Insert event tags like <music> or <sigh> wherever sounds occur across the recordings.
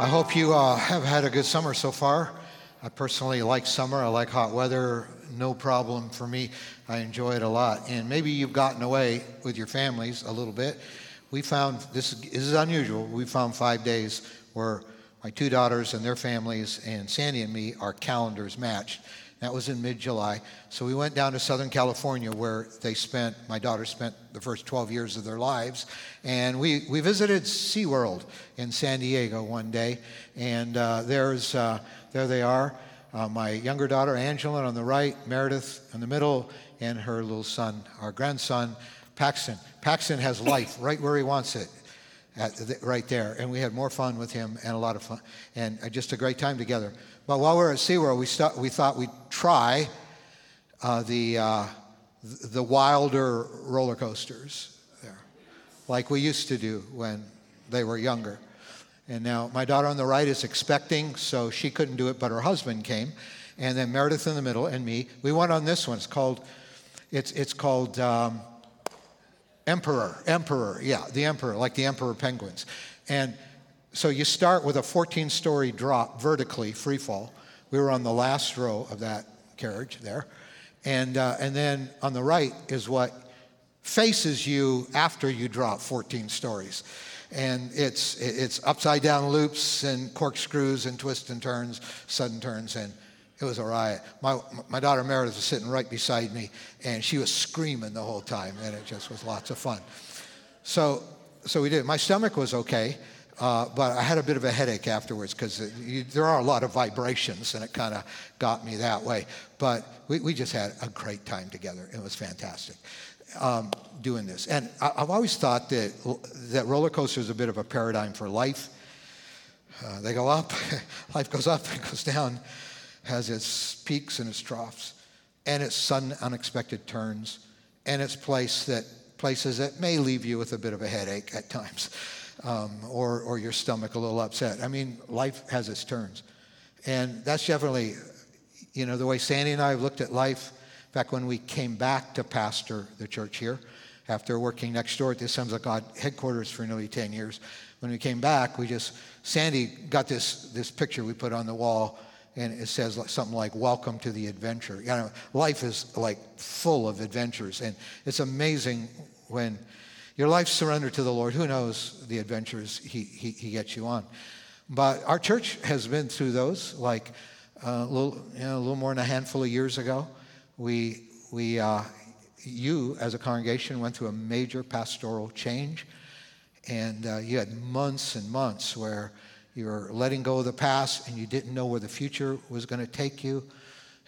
I hope you uh, have had a good summer so far. I personally like summer. I like hot weather. No problem for me. I enjoy it a lot. And maybe you've gotten away with your families a little bit. We found this, this is unusual. We found five days where my two daughters and their families and Sandy and me, our calendars matched. That was in mid July. So we went down to Southern California where they spent, my daughter spent the first 12 years of their lives. And we, we visited SeaWorld in San Diego one day. And uh, there's, uh, there they are. Uh, my younger daughter, Angela, on the right, Meredith in the middle, and her little son, our grandson, Paxton. Paxton has life <laughs> right where he wants it. The, right there. And we had more fun with him and a lot of fun and uh, just a great time together. But while we were at SeaWorld, we, st- we thought we'd try uh, the, uh, the wilder roller coasters there, like we used to do when they were younger. And now my daughter on the right is expecting, so she couldn't do it, but her husband came. And then Meredith in the middle and me. We went on this one. It's called, it's, it's called um, Emperor. Emperor, yeah, the Emperor, like the Emperor penguins. And so you start with a 14 story drop vertically, free fall. We were on the last row of that carriage there. And, uh, and then on the right is what faces you after you drop 14 stories. And it's, it's upside down loops and corkscrews and twists and turns, sudden turns, and it was a riot. My, my daughter Meredith was sitting right beside me, and she was screaming the whole time, and it just was lots of fun. So, so we did. My stomach was okay. Uh, but I had a bit of a headache afterwards because there are a lot of vibrations and it kind of got me that way. But we, we just had a great time together. It was fantastic um, doing this. And I, have always thought that, that roller coaster is a bit of a paradigm for life. Uh, they go up, <laughs> life goes up, <laughs> it goes down, has its peaks and its troughs, and its sudden unexpected turns, and its place that, places that may leave you with a bit of a headache at times um, or, or your stomach a little upset. I mean, life has its turns. And that's definitely, you know, the way Sandy and I have looked at life. In fact, when we came back to pastor the church here, after working next door at the Assemblies of God headquarters for nearly 10 years, when we came back, we just, Sandy got this, this picture we put on the wall, and it says something like, Welcome to the adventure. You know, life is like full of adventures, and it's amazing when your life surrendered to the Lord. Who knows the adventures he, he, he gets you on? But our church has been through those, like uh, a, little, you know, a little more than a handful of years ago. We, we, uh, you as a congregation went through a major pastoral change, and uh, you had months and months where you were letting go of the past and you didn't know where the future was going to take you.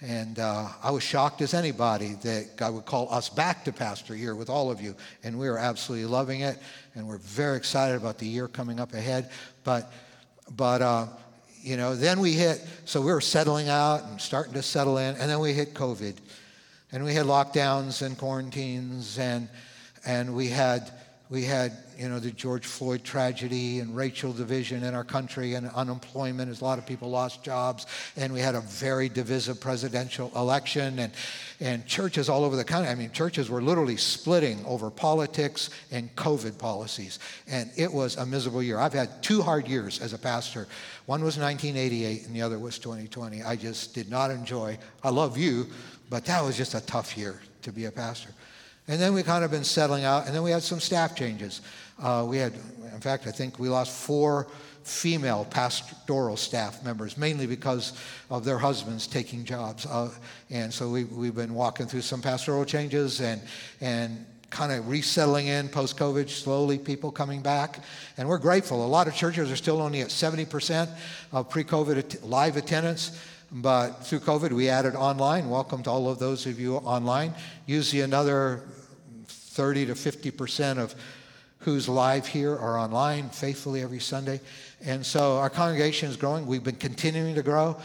And uh, I was shocked as anybody that God would call us back to pastor here with all of you. And we are absolutely loving it. And we're very excited about the year coming up ahead. But, but uh, you know, then we hit, so we were settling out and starting to settle in. And then we hit COVID. And we had lockdowns and quarantines. And, and we had, we had you know, the George Floyd tragedy and racial division in our country and unemployment as a lot of people lost jobs. And we had a very divisive presidential election and, and churches all over the country. I mean, churches were literally splitting over politics and COVID policies. And it was a miserable year. I've had two hard years as a pastor. One was 1988 and the other was 2020. I just did not enjoy, I love you, but that was just a tough year to be a pastor. And then we kind of been settling out, and then we had some staff changes. Uh, we had, in fact, I think we lost four female pastoral staff members, mainly because of their husbands taking jobs. Uh, and so we, we've been walking through some pastoral changes and, and kind of resettling in post COVID, slowly people coming back. And we're grateful. A lot of churches are still only at 70% of pre COVID live attendance. But through COVID, we added online. Welcome to all of those of you online. Usually another 30 to 50% of who's live here are online faithfully every Sunday. And so our congregation is growing. We've been continuing to grow.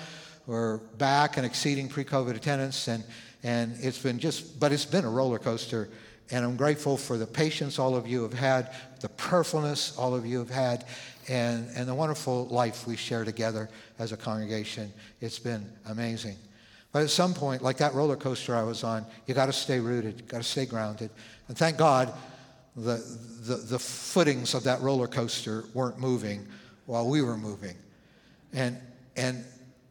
We're back and exceeding pre COVID attendance. And, and it's been just, but it's been a roller coaster. And I'm grateful for the patience all of you have had, the prayerfulness all of you have had, and, and the wonderful life we share together as a congregation. It's been amazing. But at some point, like that roller coaster I was on, you got to stay rooted, you got to stay grounded. And thank God the, the, the footings of that roller coaster weren't moving while we were moving. And, and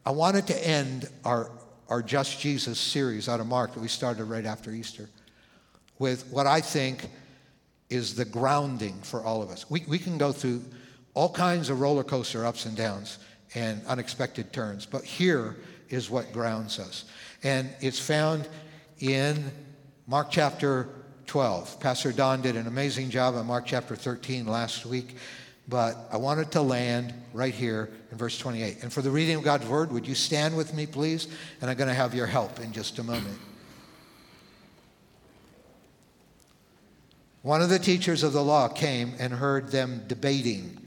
I wanted to end our, our Just Jesus series out of Mark that we started right after Easter with what I think is the grounding for all of us. We, we can go through all kinds of roller coaster ups and downs and unexpected turns, but here is what grounds us. And it's found in Mark chapter 12. Pastor Don did an amazing job on Mark chapter 13 last week, but I wanted to land right here in verse 28. And for the reading of God's word, would you stand with me, please? And I'm going to have your help in just a moment. One of the teachers of the law came and heard them debating.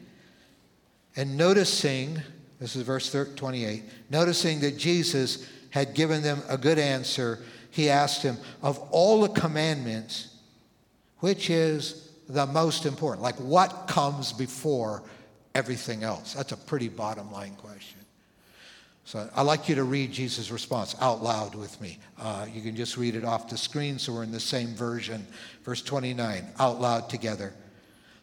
And noticing, this is verse 28, noticing that Jesus had given them a good answer, he asked him, Of all the commandments, which is the most important? Like, what comes before everything else? That's a pretty bottom line question. So I'd like you to read Jesus' response out loud with me. Uh, you can just read it off the screen so we're in the same version. Verse 29, out loud together.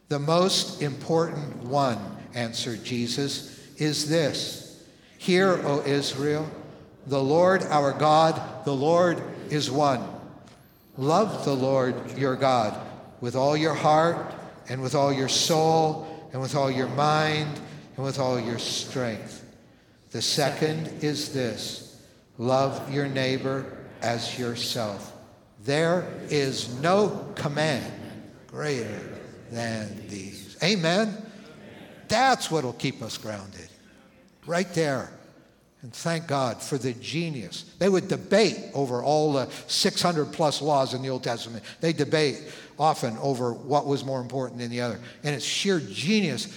The most important one, answered Jesus, is this Hear, O Israel, the Lord our God, the Lord is one. Love the Lord your God with all your heart and with all your soul and with all your mind and with all your strength. The second is this love your neighbor as yourself. There is no command greater than these. Amen? That's what will keep us grounded. Right there. And thank God for the genius. They would debate over all the 600 plus laws in the Old Testament. They debate often over what was more important than the other. And it's sheer genius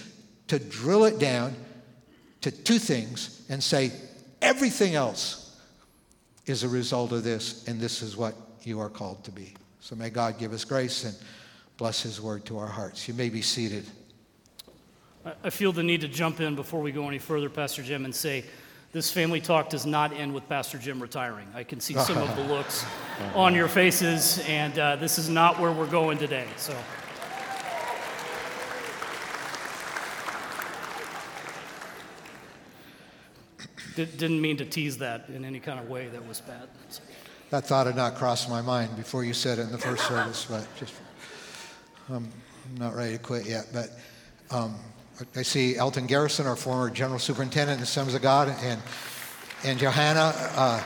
to drill it down to two things and say, everything else is a result of this, and this is what you are called to be. So may God give us grace and bless His word to our hearts. You may be seated. I feel the need to jump in before we go any further, Pastor Jim, and say this family talk does not end with Pastor Jim retiring. I can see some of the <laughs> looks on your faces, and uh, this is not where we're going today. So. Didn't mean to tease that in any kind of way that was bad. That thought had not crossed my mind before you said it in the first service, but just I'm not ready to quit yet. But um, I see Alton Garrison, our former general superintendent in the Sons of God, and and Johanna. Uh,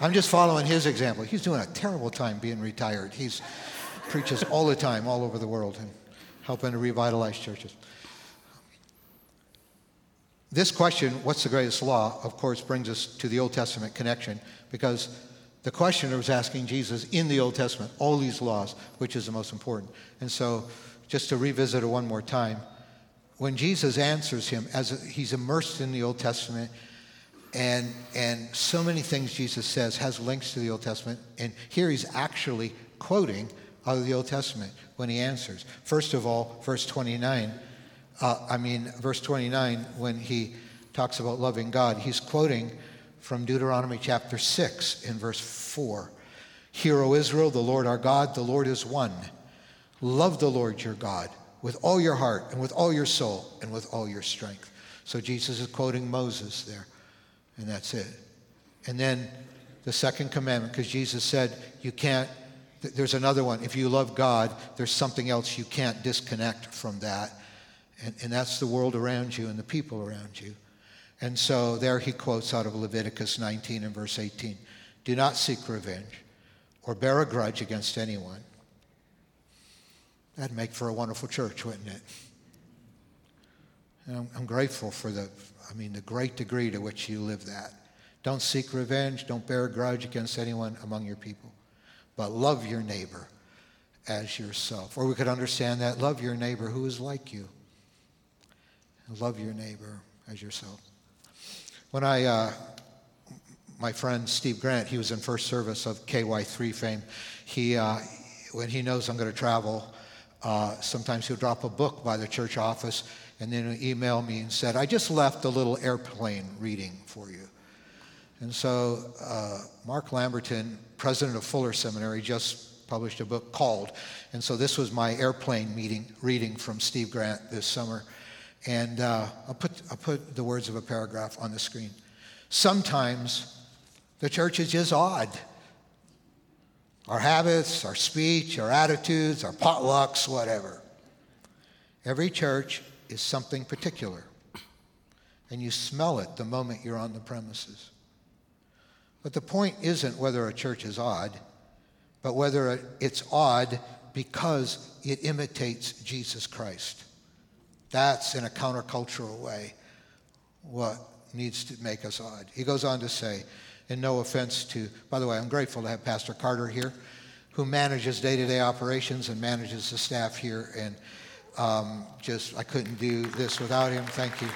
I'm just following his example. He's doing a terrible time being retired. He preaches all the time, all over the world, and helping to revitalize churches. This question, what's the greatest law, of course, brings us to the Old Testament connection because the questioner was asking Jesus in the Old Testament, all these laws, which is the most important. And so, just to revisit it one more time, when Jesus answers him, as he's immersed in the Old Testament, and, and so many things Jesus says has links to the Old Testament, and here he's actually quoting out of the Old Testament when he answers. First of all, verse 29 uh, I mean, verse 29, when he talks about loving God, he's quoting from Deuteronomy chapter 6 in verse 4. Hear, O Israel, the Lord our God, the Lord is one. Love the Lord your God with all your heart and with all your soul and with all your strength. So Jesus is quoting Moses there, and that's it. And then the second commandment, because Jesus said, you can't, there's another one. If you love God, there's something else you can't disconnect from that. And, and that's the world around you and the people around you. And so there he quotes out of Leviticus 19 and verse 18 Do not seek revenge or bear a grudge against anyone. That'd make for a wonderful church, wouldn't it? And I'm, I'm grateful for the, I mean, the great degree to which you live that. Don't seek revenge, don't bear a grudge against anyone among your people, but love your neighbor as yourself. Or we could understand that love your neighbor who is like you love your neighbor as yourself. When I, uh, my friend Steve Grant, he was in first service of KY3 fame. He, uh, when he knows I'm going to travel, uh, sometimes he'll drop a book by the church office and then he'll email me and said, I just left a little airplane reading for you. And so uh, Mark Labberton, president of Fuller Seminary, just published a book called, and so this was my airplane meeting reading from Steve Grant this summer. And uh, I'll, put, I'll put the words of a paragraph on the screen. Sometimes the church is just odd. Our habits, our speech, our attitudes, our potlucks, whatever. Every church is something particular, and you smell it the moment you're on the premises. But the point isn't whether a church is odd, but whether it's odd because it imitates Jesus Christ. That's in a countercultural way what needs to make us odd. He goes on to say, and no offense to, by the way, I'm grateful to have Pastor Carter here, who manages day to day operations and manages the staff here. And um, just, I couldn't do this without him. Thank you.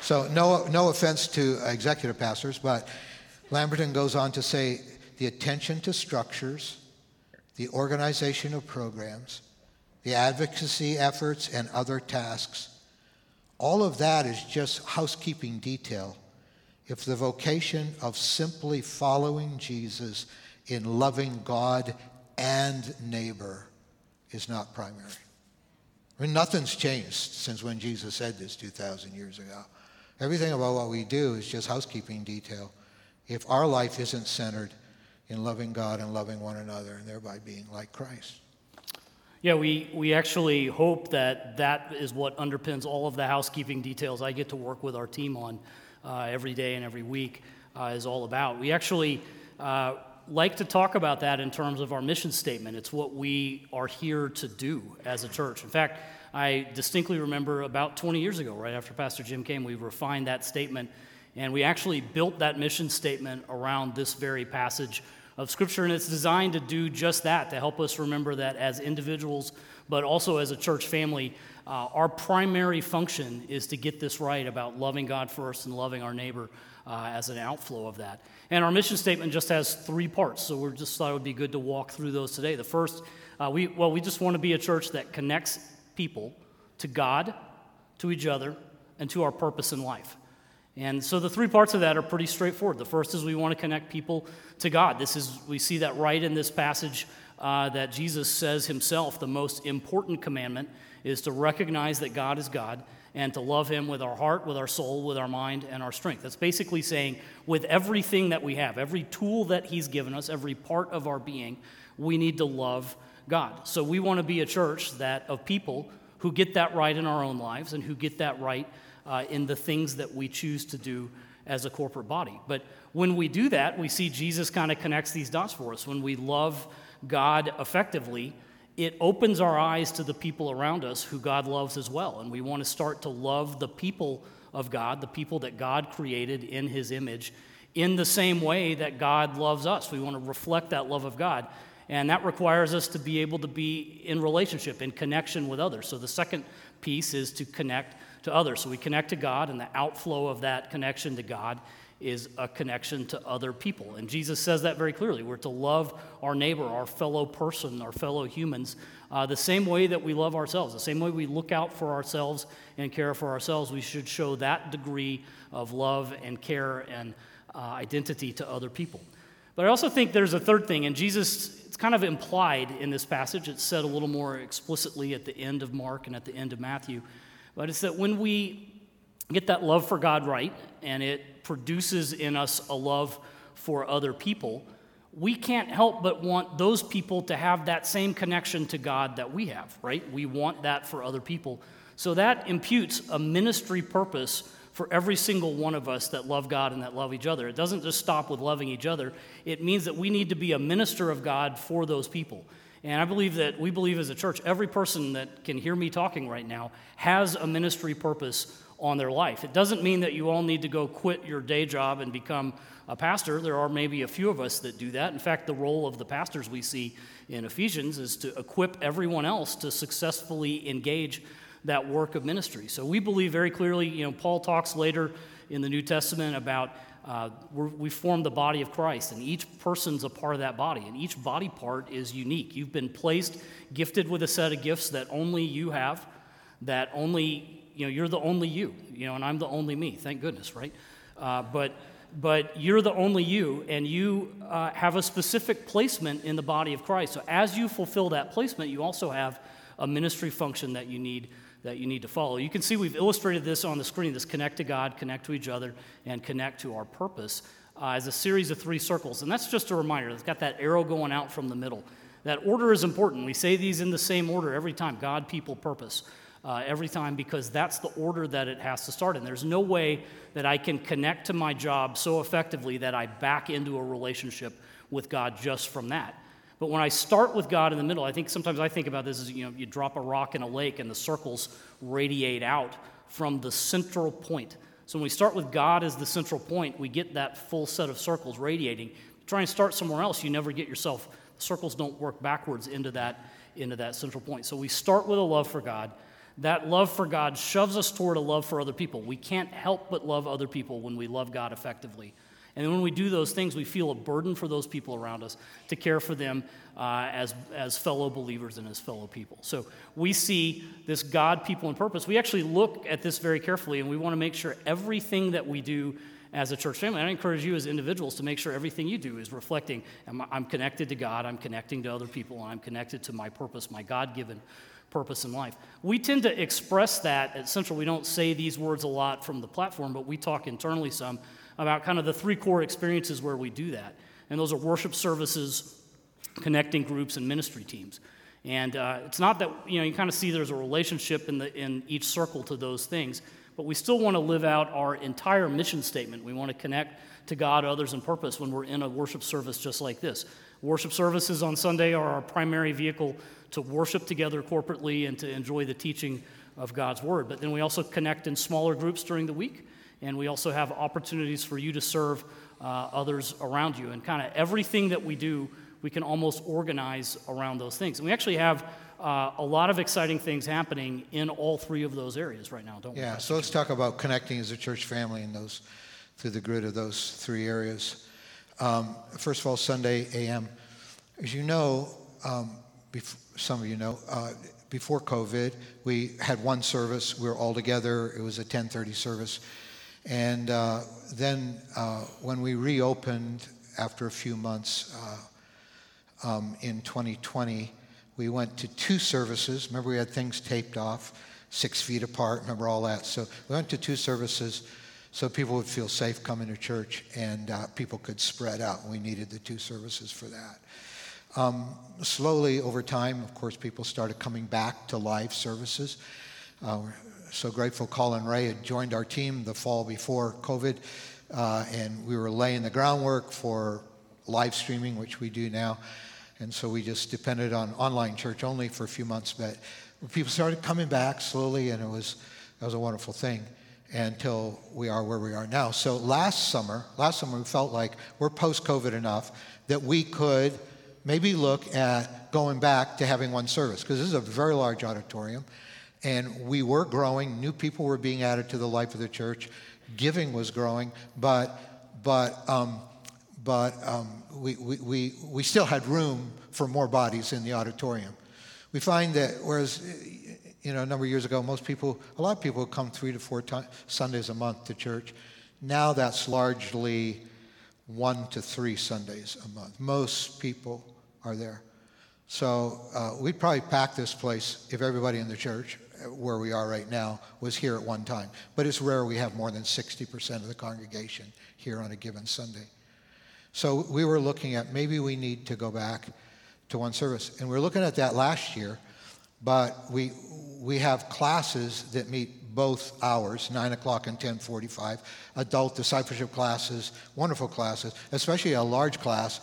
So, no, no offense to executive pastors, but Labberton goes on to say the attention to structures, the organization of programs, the advocacy efforts, and other tasks all of that is just housekeeping detail if the vocation of simply following Jesus in loving God and neighbor is not primary. I mean, nothing's changed since when Jesus said this 2,000 years ago. Everything about what we do is just housekeeping detail if our life isn't centered in loving God and loving one another and thereby being like Christ. Yeah, we, we actually hope that that is what underpins all of the housekeeping details I get to work with our team on uh, every day and every week uh, is all about. We actually uh, like to talk about that in terms of our mission statement. It's what we are here to do as a church. In fact, I distinctly remember about 20 years ago, right after Pastor Jim came, we refined that statement and we actually built that mission statement around this very passage of Scripture, and it's designed to do just that, to help us remember that as individuals, but also as a church family, uh, our primary function is to get this right about loving God first and loving our neighbor uh, as an outflow of that. And our mission statement just has three parts, so we just thought it would be good to walk through those today. The first, uh, we, well, we just want to be a church that connects people to God, to each other, and to our purpose in life. And so the three parts of that are pretty straightforward. The first is we want to connect people to God. This is we see that right in this passage uh, that Jesus says himself. The most important commandment is to recognize that God is God and to love Him with our heart, with our soul, with our mind, and our strength. That's basically saying, with everything that we have, every tool that He's given us, every part of our being, we need to love God. So we want to be a church that of people who get that right in our own lives and who get that right uh, in the things that we choose to do as a corporate body. But when we do that, we see Jesus kind of connects these dots for us. When we love God effectively, it opens our eyes to the people around us who God loves as well. And we want to start to love the people of God, the people that God created in his image, in the same way that God loves us. We want to reflect that love of God. And that requires us to be able to be in relationship, in connection with others. So the second piece is to connect to others. So we connect to God, and the outflow of that connection to God is a connection to other people. And Jesus says that very clearly. We're to love our neighbor, our fellow person, our fellow humans, uh, the same way that we love ourselves, the same way we look out for ourselves and care for ourselves. We should show that degree of love and care and uh, identity to other people. But I also think there's a third thing, and Jesus, it's kind of implied in this passage. It's said a little more explicitly at the end of Mark and at the end of Matthew. But it's that when we get that love for God right and it produces in us a love for other people, we can't help but want those people to have that same connection to God that we have, right? We want that for other people. So that imputes a ministry purpose for every single one of us that love God and that love each other. It doesn't just stop with loving each other, it means that we need to be a minister of God for those people. And I believe that we believe as a church, every person that can hear me talking right now has a ministry purpose on their life. It doesn't mean that you all need to go quit your day job and become a pastor. There are maybe a few of us that do that. In fact, the role of the pastors we see in Ephesians is to equip everyone else to successfully engage that work of ministry. So we believe very clearly, you know, Paul talks later in the New Testament about uh, we form the body of Christ, and each person's a part of that body, and each body part is unique. You've been placed, gifted with a set of gifts that only you have, that only, you know, you're the only you, you know, and I'm the only me, thank goodness, right? Uh, but, but you're the only you, and you uh, have a specific placement in the body of Christ. So as you fulfill that placement, you also have a ministry function that you need that you need to follow. You can see we've illustrated this on the screen this connect to God, connect to each other, and connect to our purpose uh, as a series of three circles. And that's just a reminder. It's got that arrow going out from the middle. That order is important. We say these in the same order every time God, people, purpose. Uh, every time because that's the order that it has to start in. There's no way that I can connect to my job so effectively that I back into a relationship with God just from that. But when I start with God in the middle, I think sometimes I think about this as you know, you drop a rock in a lake and the circles radiate out from the central point. So when we start with God as the central point, we get that full set of circles radiating. Try and start somewhere else, you never get yourself, circles don't work backwards into that, into that central point. So we start with a love for God. That love for God shoves us toward a love for other people. We can't help but love other people when we love God effectively. And when we do those things, we feel a burden for those people around us to care for them uh, as, as fellow believers and as fellow people. So we see this God, people, and purpose. We actually look at this very carefully, and we want to make sure everything that we do as a church family, I encourage you as individuals to make sure everything you do is reflecting I'm connected to God, I'm connecting to other people, I'm connected to my purpose, my God given purpose in life. We tend to express that at Central. We don't say these words a lot from the platform, but we talk internally some about kind of the three core experiences where we do that. And those are worship services, connecting groups, and ministry teams. And uh, it's not that, you know, you kind of see there's a relationship in, the, in each circle to those things, but we still want to live out our entire mission statement. We want to connect to God, others, and purpose when we're in a worship service just like this. Worship services on Sunday are our primary vehicle to worship together corporately and to enjoy the teaching of God's Word. But then we also connect in smaller groups during the week and we also have opportunities for you to serve uh, others around you. And kind of everything that we do, we can almost organize around those things. And we actually have uh, a lot of exciting things happening in all three of those areas right now, don't yeah, we? so let's talk about connecting as a church family in those through the grid of those three areas. Um, first of all, Sunday AM. As you know, um, bef- some of you know, uh, before COVID, we had one service. We were all together. It was a 10:30 service. And uh, then uh, when we reopened after a few months uh, um, in 2020, we went to two services. Remember, we had things taped off, six feet apart. Remember all that? So we went to two services so people would feel safe coming to church and uh, people could spread out. We needed the two services for that. Um, slowly over time, of course, people started coming back to live services. Uh, so grateful Colin Ray had joined our team the fall before COVID, uh, and we were laying the groundwork for live streaming, which we do now. And so we just depended on online church only for a few months, but people started coming back slowly, and it was, it was a wonderful thing until we are where we are now. So last summer, last summer we felt like we're post-COVID enough that we could maybe look at going back to having one service because this is a very large auditorium and we were growing. New people were being added to the life of the church. Giving was growing, but, but, um, but um, we, we, we, we still had room for more bodies in the auditorium. We find that whereas, you know, a number of years ago, most people, a lot of people come three to four times, Sundays a month to church. Now that's largely one to three Sundays a month. Most people are there. So uh, we'd probably pack this place if everybody in the church where we are right now was here at one time. But it's rare we have more than 60% of the congregation here on a given Sunday. So we were looking at maybe we need to go back to one service. And we are looking at that last year, but we, we have classes that meet both hours, 9 o'clock and 1045, adult discipleship classes, wonderful classes, especially a large class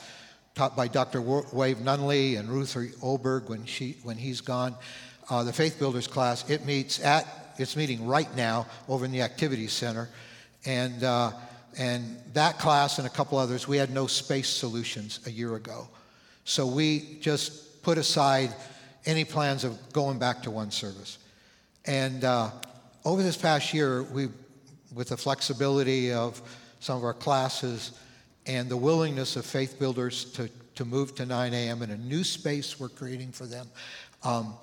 taught by Dr. Wave Nunnally and Ruth Olberg when, she, when he's gone uh, the Faith Builders class. It meets at, it's meeting right now over in the Activities Center. And, uh, and that class and a couple others, we had no space solutions a year ago. So we just put aside any plans of going back to one service. And uh, over this past year, we, with the flexibility of some of our classes and the willingness of faith builders to, to move to 9 a.m. in a new space we're creating for them, um,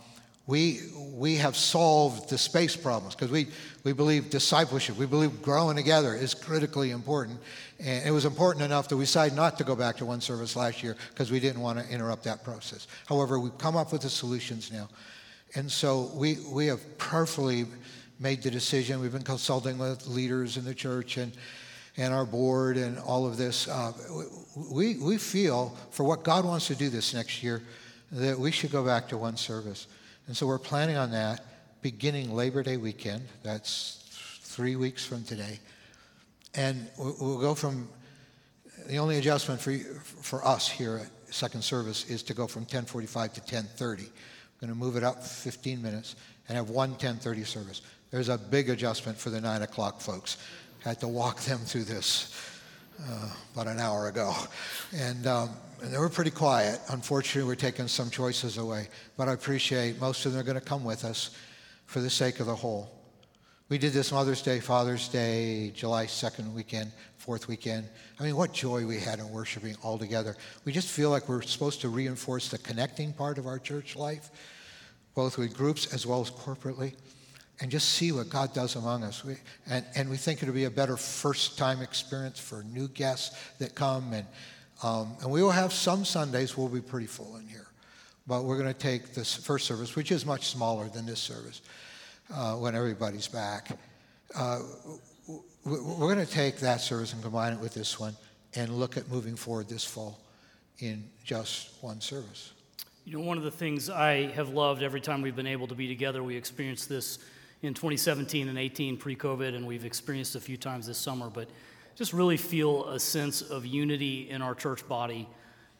we, we have solved the space problems because we, we believe discipleship, we believe growing together is critically important. And it was important enough that we decided not to go back to one service last year because we didn't want to interrupt that process. However, we've come up with the solutions now. And so we, we have prayerfully made the decision. We've been consulting with leaders in the church and, and our board and all of this. Uh, we, we feel for what God wants to do this next year that we should go back to one service. And so we're planning on that beginning Labor Day weekend. That's three weeks from today. And we'll go from the only adjustment for, for us here at second service is to go from 1045 to 1030. I'm going to move it up 15 minutes and have one 1030 service. There's a big adjustment for the 9 o'clock folks. Had to walk them through this uh, about an hour ago. And, um, and they were pretty quiet. Unfortunately, we're taking some choices away. But I appreciate most of them are going to come with us for the sake of the whole. We did this Mother's Day, Father's Day, July 2nd weekend, 4th weekend. I mean, what joy we had in worshiping all together. We just feel like we're supposed to reinforce the connecting part of our church life, both with groups as well as corporately, and just see what God does among us. We, and, and we think it'll be a better first time experience for new guests that come. And, um, and we will have some Sundays we'll be pretty full in here. But we're going to take this first service, which is much smaller than this service uh, when everybody's back. Uh, we're going to take that service and combine it with this one and look at moving forward this fall in just one service. You know, one of the things I have loved every time we've been able to be together, we experience this in 2017 and 18 pre COVID, and we've experienced a few times this summer, but just really feel a sense of unity in our church body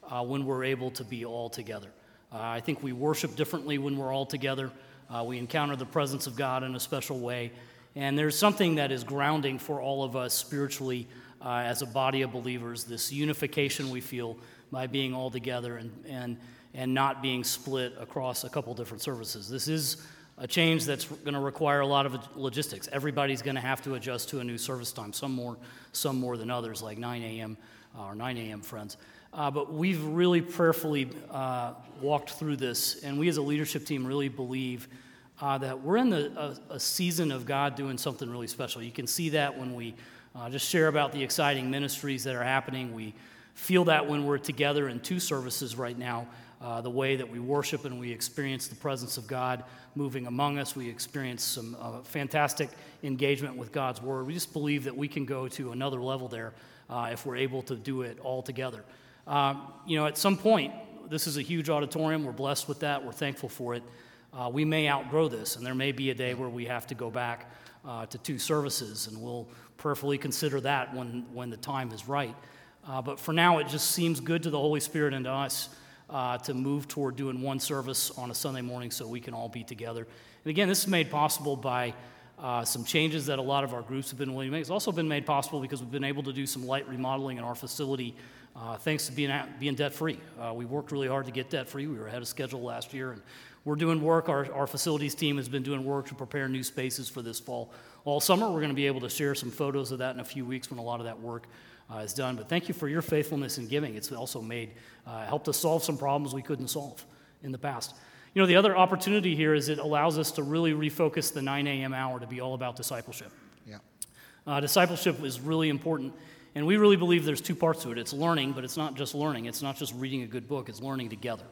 uh, when we're able to be all together. Uh, I think we worship differently when we're all together. Uh, we encounter the presence of God in a special way. And there's something that is grounding for all of us spiritually uh, as a body of believers this unification we feel by being all together and, and, and not being split across a couple different services. This is a change that's going to require a lot of logistics. Everybody's going to have to adjust to a new service time, some more, some more than others, like 9 a.m. Uh, or 9 a.m. friends. Uh, but we've really prayerfully uh, walked through this, and we as a leadership team really believe uh, that we're in the, a, a, season of God doing something really special. You can see that when we uh, just share about the exciting ministries that are happening. We feel that when we're together in two services right now. Uh, the way that we worship and we experience the presence of God moving among us. We experience some uh, fantastic engagement with God's Word. We just believe that we can go to another level there if we're able to do it all together. Um, you know, at some point, this is a huge auditorium. We're blessed with that. We're thankful for it. Uh, we may outgrow this, and there may be a day where we have to go back uh, to two services, and we'll prayerfully consider that when, when the time is right. Uh, but for now, it just seems good to the Holy Spirit and to us uh, to move toward doing one service on a Sunday morning so we can all be together. And again, this is made possible by uh, some changes that a lot of our groups have been willing to make. It's also been made possible because we've been able to do some light remodeling in our facility uh, thanks to being, being debt free. Uh, we worked really hard to get debt free. We were ahead of schedule last year, and we're doing work. Our, our facilities team has been doing work to prepare new spaces for this fall. All summer, we're going to be able to share some photos of that in a few weeks when a lot of that work is done. But thank you for your faithfulness in giving. It's also made, uh, helped us solve some problems we couldn't solve in the past. You know, the other opportunity here is it allows us to really refocus the 9 a.m. hour to be all about discipleship. Yeah. Uh, discipleship is really important and we really believe there's two parts to it it's learning, but it's not just learning, it's not just reading a good book, it's learning together.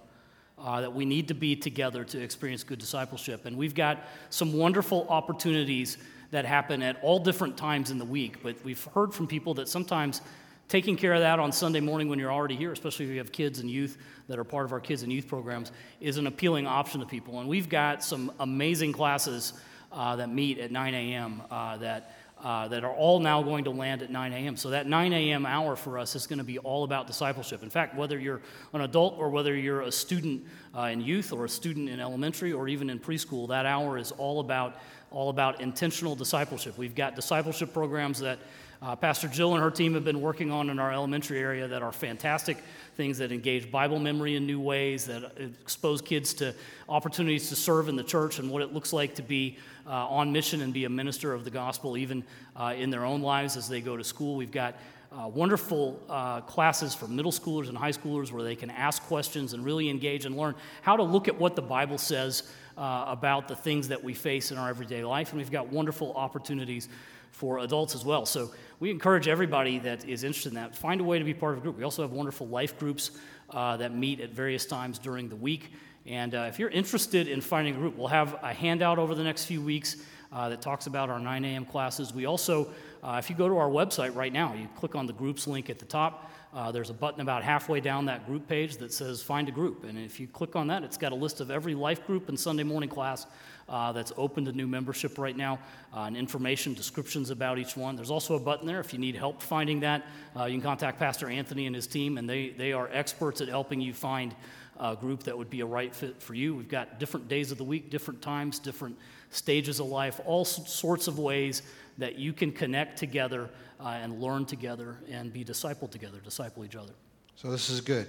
Uh, that we need to be together to experience good discipleship. And we've got some wonderful opportunities that happen at all different times in the week. But we've heard from people that sometimes taking care of that on Sunday morning when you're already here, especially if you have kids and youth that are part of our kids and youth programs, is an appealing option to people. And we've got some amazing classes uh, that meet at 9 a.m. Uh, that uh, that are all now going to land at 9 a.m. So that 9 a.m. hour for us is going to be all about discipleship. In fact, whether you're an adult or whether you're a student uh, in youth or a student in elementary or even in preschool, that hour is all about all about intentional discipleship. We've got discipleship programs that uh, Pastor Jill and her team have been working on in our elementary area that are fantastic things that engage Bible memory in new ways, that expose kids to opportunities to serve in the church and what it looks like to be uh, on mission and be a minister of the gospel, even uh, in their own lives as they go to school. We've got uh, wonderful uh, classes for middle schoolers and high schoolers where they can ask questions and really engage and learn how to look at what the Bible says uh, about the things that we face in our everyday life. And we've got wonderful opportunities for adults as well. So we encourage everybody that is interested in that, find a way to be part of a group. We also have wonderful life groups uh, that meet at various times during the week. And uh, if you're interested in finding a group, we'll have a handout over the next few weeks uh, that talks about our 9 a.m. classes. We also, uh, if you go to our website right now, you click on the groups link at the top. Uh, there's a button about halfway down that group page that says find a group. And if you click on that, it's got a list of every life group and Sunday morning class uh, that's open to new membership right now, uh, and information, descriptions about each one. There's also a button there if you need help finding that. Uh, you can contact Pastor Anthony and his team, and they, they are experts at helping you find a group that would be a right fit for you. We've got different days of the week, different times, different stages of life, all sorts of ways that you can connect together uh, and learn together and be discipled together, disciple each other. So this is good.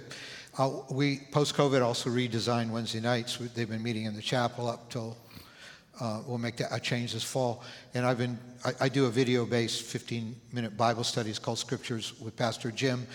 Uh, we post-COVID also redesigned Wednesday nights. They've been meeting in the chapel up till uh, we'll make that a change this fall. And I've been I, I do a video-based 15-minute Bible studies called Scriptures with Pastor Jim,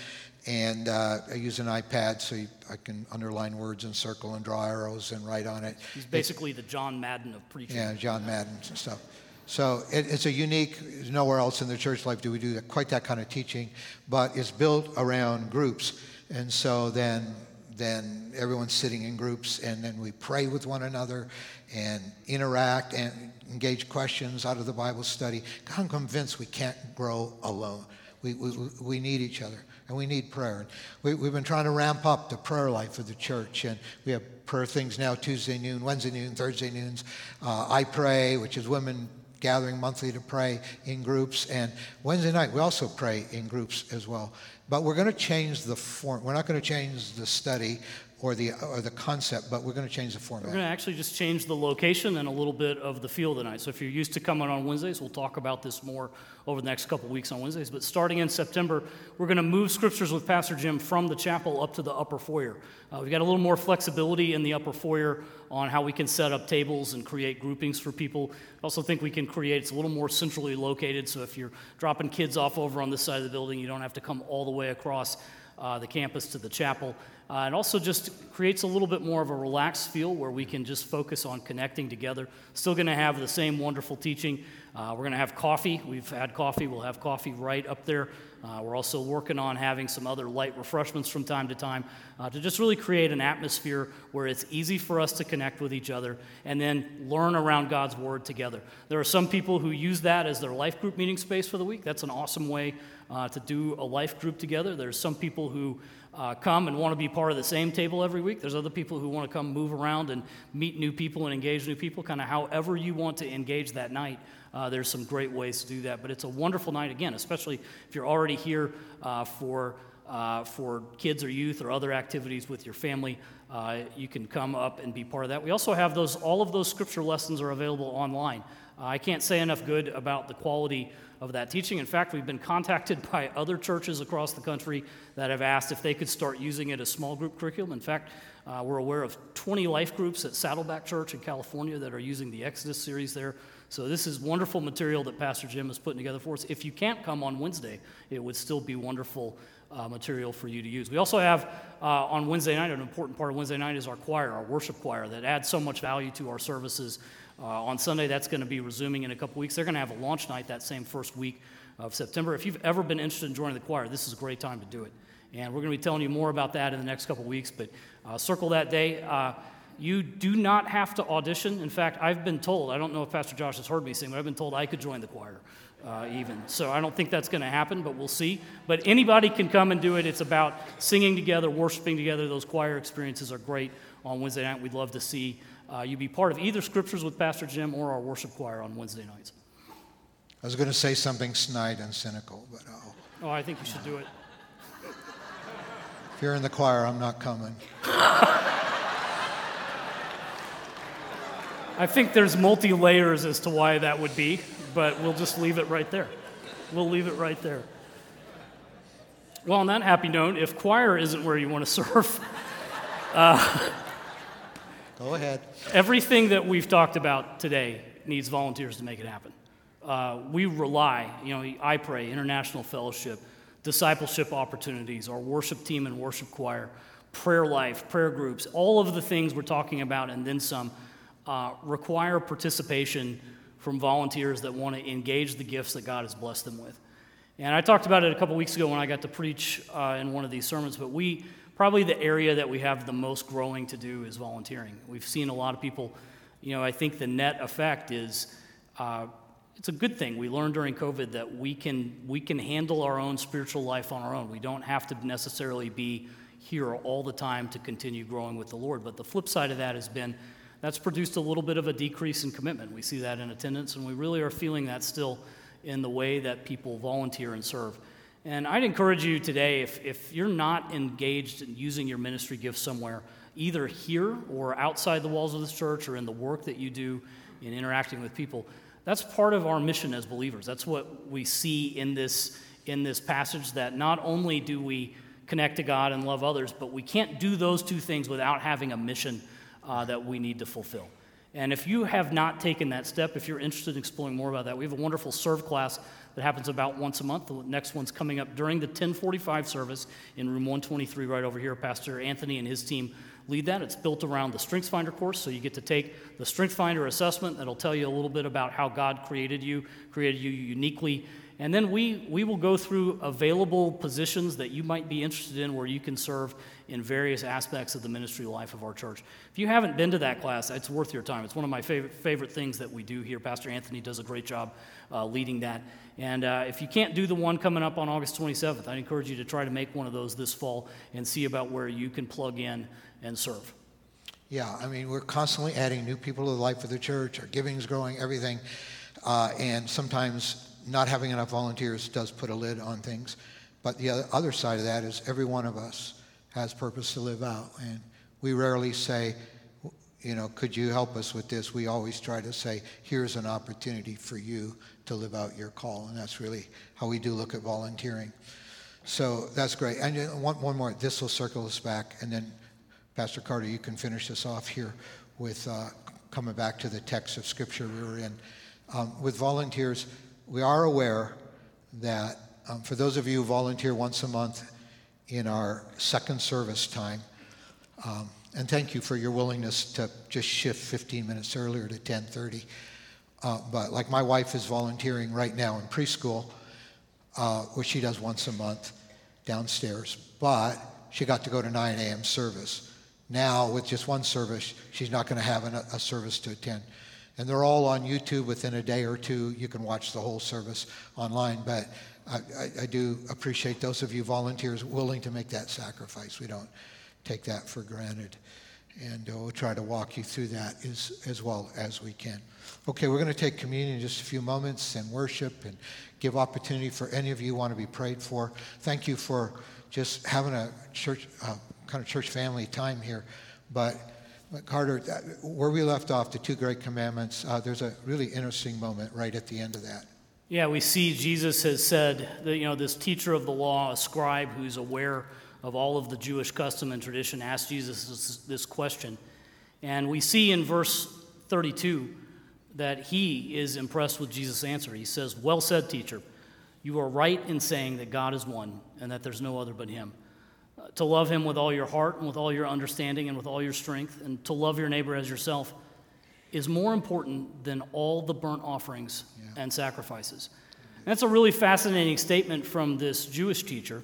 and uh, I use an iPad so you, I can underline words and circle and draw arrows and write on it. He's basically the John Madden of preaching. Yeah, John Madden and stuff. So it, it's a unique, nowhere else in the church life do we do that, quite that kind of teaching, but it's built around groups. And so then, then everyone's sitting in groups, and then we pray with one another and interact and engage questions out of the Bible study. I'm convinced we can't grow alone. We, we, we need each other and we need prayer. We, have been trying to ramp up the prayer life of the church, and we have prayer things now Tuesday noon, Wednesday noon, Thursday noons. Uh, I pray, which is women gathering monthly to pray in groups. And Wednesday night, we also pray in groups as well. But we're going to change the form. We're not going to change the study or the, or the concept, but we're going to change the format. We're going to actually just change the location and a little bit of the feel tonight. So if you're used to coming on Wednesdays, we'll talk about this more over the next couple weeks on Wednesdays. But starting in September, we're going to move scriptures with Pastor Jim from the chapel up to the upper foyer. Uh, we've got a little more flexibility in the upper foyer on how we can set up tables and create groupings for people. I also think we can create, it's a little more centrally located. So if you're dropping kids off over on this side of the building, you don't have to come all the way across uh, the campus to the chapel. Uh, it also just creates a little bit more of a relaxed feel where we can just focus on connecting together. Still going to have the same wonderful teaching. Uh, we're going to have coffee. We've had coffee. We'll have coffee right up there. Uh, we're also working on having some other light refreshments from time to time uh, to just really create an atmosphere where it's easy for us to connect with each other and then learn around God's Word together. There are some people who use that as their life group meeting space for the week. That's an awesome way uh, to do a life group together. There's some people who uh, come and want to be part of the same table every week. There's other people who want to come move around and meet new people and engage new people, kind of however you want to engage that night. Uh, there's some great ways to do that. But it's a wonderful night, again, especially if you're already here uh, for, uh, for kids or youth or other activities with your family. Uh, you can come up and be part of that. We also have those, all of those scripture lessons are available online. Uh, I can't say enough good about the quality of that teaching. In fact, we've been contacted <laughs> by other churches across the country that have asked if they could start using it as small group curriculum. In fact, uh, we're aware of 20 life groups at Saddleback Church in California that are using the Exodus series there. So, this is wonderful material that Pastor Jim is putting together for us. If you can't come on Wednesday, it would still be wonderful uh, material for you to use. We also have uh, on Wednesday night, an important part of Wednesday night is our choir, our worship choir, that adds so much value to our services uh, on Sunday, that's going to be resuming in a couple weeks. They're going to have a launch night that same first week of September. If you've ever been interested in joining the choir, this is a great time to do it. And we're going to be telling you more about that in the next couple weeks, but uh, circle that day. Uh, you do not have to audition. In fact, I've been told, I don't know if Pastor Josh has heard me sing, but I've been told I could join the choir. Uh, even. So I don't think that's going to happen, but we'll see. But anybody can come and do it. It's about singing together, worshiping together. Those choir experiences are great on Wednesday night. We'd love to see uh, you be part of either Scriptures with Pastor Jim or our worship choir on Wednesday nights. I was going to say something snide and cynical, but oh. Oh, I think you should do it. If you're in the choir, I'm not coming. <laughs> I think there's multi layers as to why that would be, but we'll just leave it right there. We'll leave it right there. Well, on that happy note, if choir isn't where you want to <laughs> serve, uh, Go ahead. Everything that we've talked about today needs volunteers to make it happen. Uh, we rely, you know, I pray, international fellowship, discipleship opportunities, our worship team and worship choir, prayer life, prayer groups, all of the things we're talking about and then some uh, require participation from volunteers that want to engage the gifts that God has blessed them with. And I talked about it a couple weeks ago when I got to preach uh, in one of these sermons, but we probably the area that we have the most growing to do is volunteering. We've seen a lot of people, you know, I think the net effect is uh, it's a good thing. We learned during COVID that we can, we can handle our own spiritual life on our own. We don't have to necessarily be here all the time to continue growing with the Lord. But the flip side of that has been that's produced a little bit of a decrease in commitment. We see that in attendance, and we really are feeling that still in the way that people volunteer and serve. And I'd encourage you today, if, if you're not engaged in using your ministry gift somewhere, either here or outside the walls of this church or in the work that you do in interacting with people, that's part of our mission as believers. That's what we see in this, in this passage that not only do we connect to God and love others, but we can't do those two things without having a mission uh, that we need to fulfill. And if you have not taken that step, if you're interested in exploring more about that, we have a wonderful serve class that happens about once a month. The next one's coming up during the 1045 service in room 123 right over here. Pastor Anthony and his team lead that. It's built around the StrengthsFinder course, so you get to take the StrengthsFinder assessment that'll tell you a little bit about how God created you, created you uniquely. And then we, we will go through available positions that you might be interested in where you can serve in various aspects of the ministry life of our church. If you haven't been to that class, it's worth your time. It's one of my favorite, favorite things that we do here. Pastor Anthony does a great job uh, leading that. And uh, if you can't do the one coming up on August 27th, I encourage you to try to make one of those this fall and see about where you can plug in and serve. Yeah, I mean, we're constantly adding new people to the life of the church. Our giving is growing, everything. Uh, and sometimes not having enough volunteers does put a lid on things. But the other side of that is every one of us has purpose to live out. And we rarely say, you know, could you help us with this? We always try to say, here's an opportunity for you to live out your call. And that's really how we do look at volunteering. So that's great. And one, one more, this will circle us back. And then, Pastor Carter, you can finish this off here with uh, coming back to the text of Scripture we were in. Um, with volunteers, we are aware that um, for those of you who volunteer once a month in our second service time, um, and thank you for your willingness to just shift 15 minutes earlier to 10:30. Uh, but like my wife is volunteering right now in preschool, uh, which she does once a month downstairs. But she got to go to 9 a.m. service. Now, with just one service, she's not going to have an, a service to attend. And they're all on YouTube within a day or two. You can watch the whole service online. But I, I, I do appreciate those of you volunteers willing to make that sacrifice. We don't take that for granted. And uh, we'll try to walk you through that as, as well as we can. Okay, we're going to take communion in just a few moments and worship and give opportunity for any of you who want to be prayed for. Thank you for just having a church, uh, kind of church family time here. But Carter, where we left off, the two great commandments, uh, there's a really interesting moment right at the end of that. Yeah, we see Jesus has said that, you know, this teacher of the law, a scribe who's aware of all of the Jewish custom and tradition, asked Jesus this, this question. And we see in verse 32 that he is impressed with Jesus' answer. He says, Well said, teacher. You are right in saying that God is one and that there's no other but him to love him with all your heart and with all your understanding and with all your strength, and to love your neighbor as yourself is more important than all the burnt offerings yeah. and sacrifices. And that's a really fascinating statement from this Jewish teacher.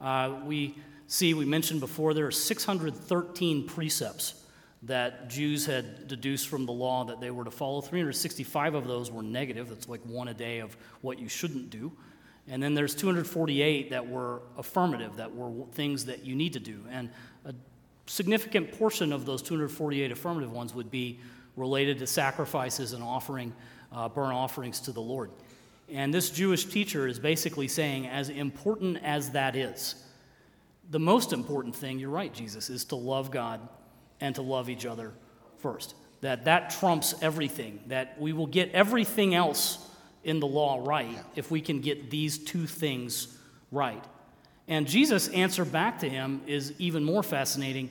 Uh, we see, we mentioned before, there are 613 precepts that Jews had deduced from the law that they were to follow. 365 of those were negative. That's like one a day of what you shouldn't do. And then there's 248 that were affirmative, that were things that you need to do. And a significant portion of those 248 affirmative ones would be related to sacrifices and offering uh, burnt offerings to the Lord. And this Jewish teacher is basically saying, as important as that is, the most important thing, you're right, Jesus, is to love God and to love each other first. That that trumps everything, that we will get everything else in the law right if we can get these two things right. And Jesus' answer back to him is even more fascinating.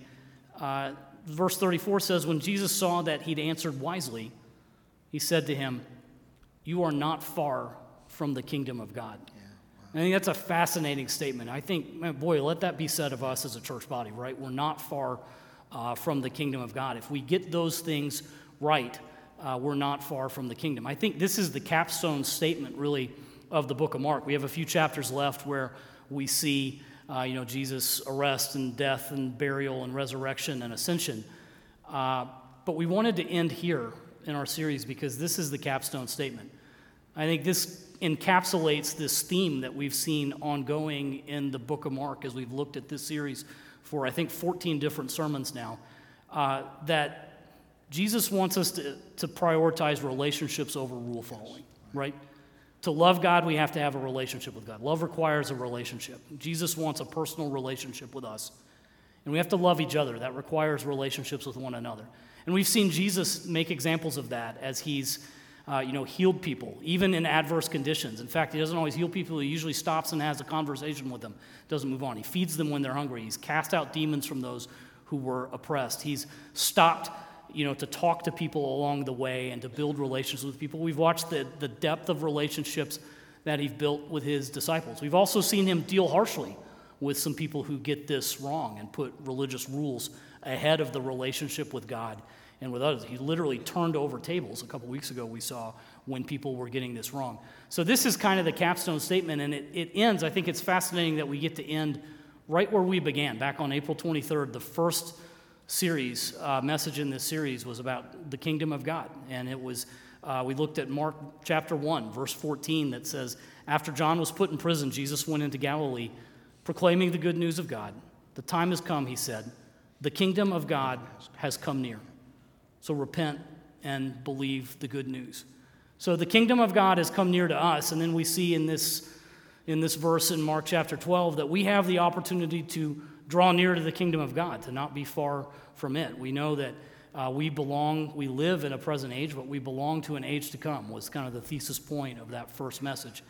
Uh, verse 34 says, When Jesus saw that he'd answered wisely, he said to him, You are not far from the kingdom of God. Yeah, wow. I think that's a fascinating statement. I think, man, boy, let that be said of us as a church body, right? We're not far uh, from the kingdom of God. If we get those things right, uh, we're not far from the kingdom. I think this is the capstone statement, really, of the book of Mark. We have a few chapters left where we see uh, you know, Jesus' arrest and death and burial and resurrection and ascension. Uh, but we wanted to end here in our series because this is the capstone statement. I think this encapsulates this theme that we've seen ongoing in the book of Mark as we've looked at this series for, I think, 14 different sermons now. Uh, that Jesus wants us to, to prioritize relationships over rule following, right? To love God, we have to have a relationship with God. Love requires a relationship. Jesus wants a personal relationship with us. And we have to love each other. That requires relationships with one another. And we've seen Jesus make examples of that as he's uh, you know, healed people, even in adverse conditions. In fact, he doesn't always heal people. He usually stops and has a conversation with them, doesn't move on. He feeds them when they're hungry. He's cast out demons from those who were oppressed. He's stopped, you know, to talk to people along the way and to build relationships with people. We've watched the, the depth of relationships that he's built with his disciples. We've also seen him deal harshly with some people who get this wrong and put religious rules ahead of the relationship with God and with others. He literally turned over tables a couple weeks ago, we saw when people were getting this wrong. So, this is kind of the capstone statement, and it, it ends. I think it's fascinating that we get to end right where we began, back on April 23rd. The first series, uh, message in this series was about the kingdom of God. And it was, uh, we looked at Mark chapter 1, verse 14, that says, After John was put in prison, Jesus went into Galilee proclaiming the good news of God. The time has come, he said. The kingdom of God has come near. So repent and believe the good news. So the kingdom of God has come near to us, and then we see in this in this verse in Mark chapter 12 that we have the opportunity to draw near to the kingdom of God, to not be far from it. We know that uh, we belong, we live in a present age, but we belong to an age to come, was kind of the thesis point of that first message.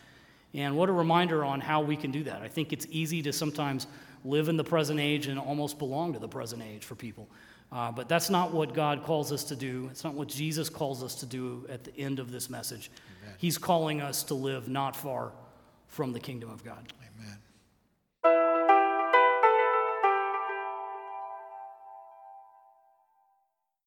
And what a reminder on how we can do that. I think it's easy to sometimes live in the present age and almost belong to the present age for people. Uh, but that's not what God calls us to do. It's not what Jesus calls us to do at the end of this message. Amen. He's calling us to live not far from the kingdom of God.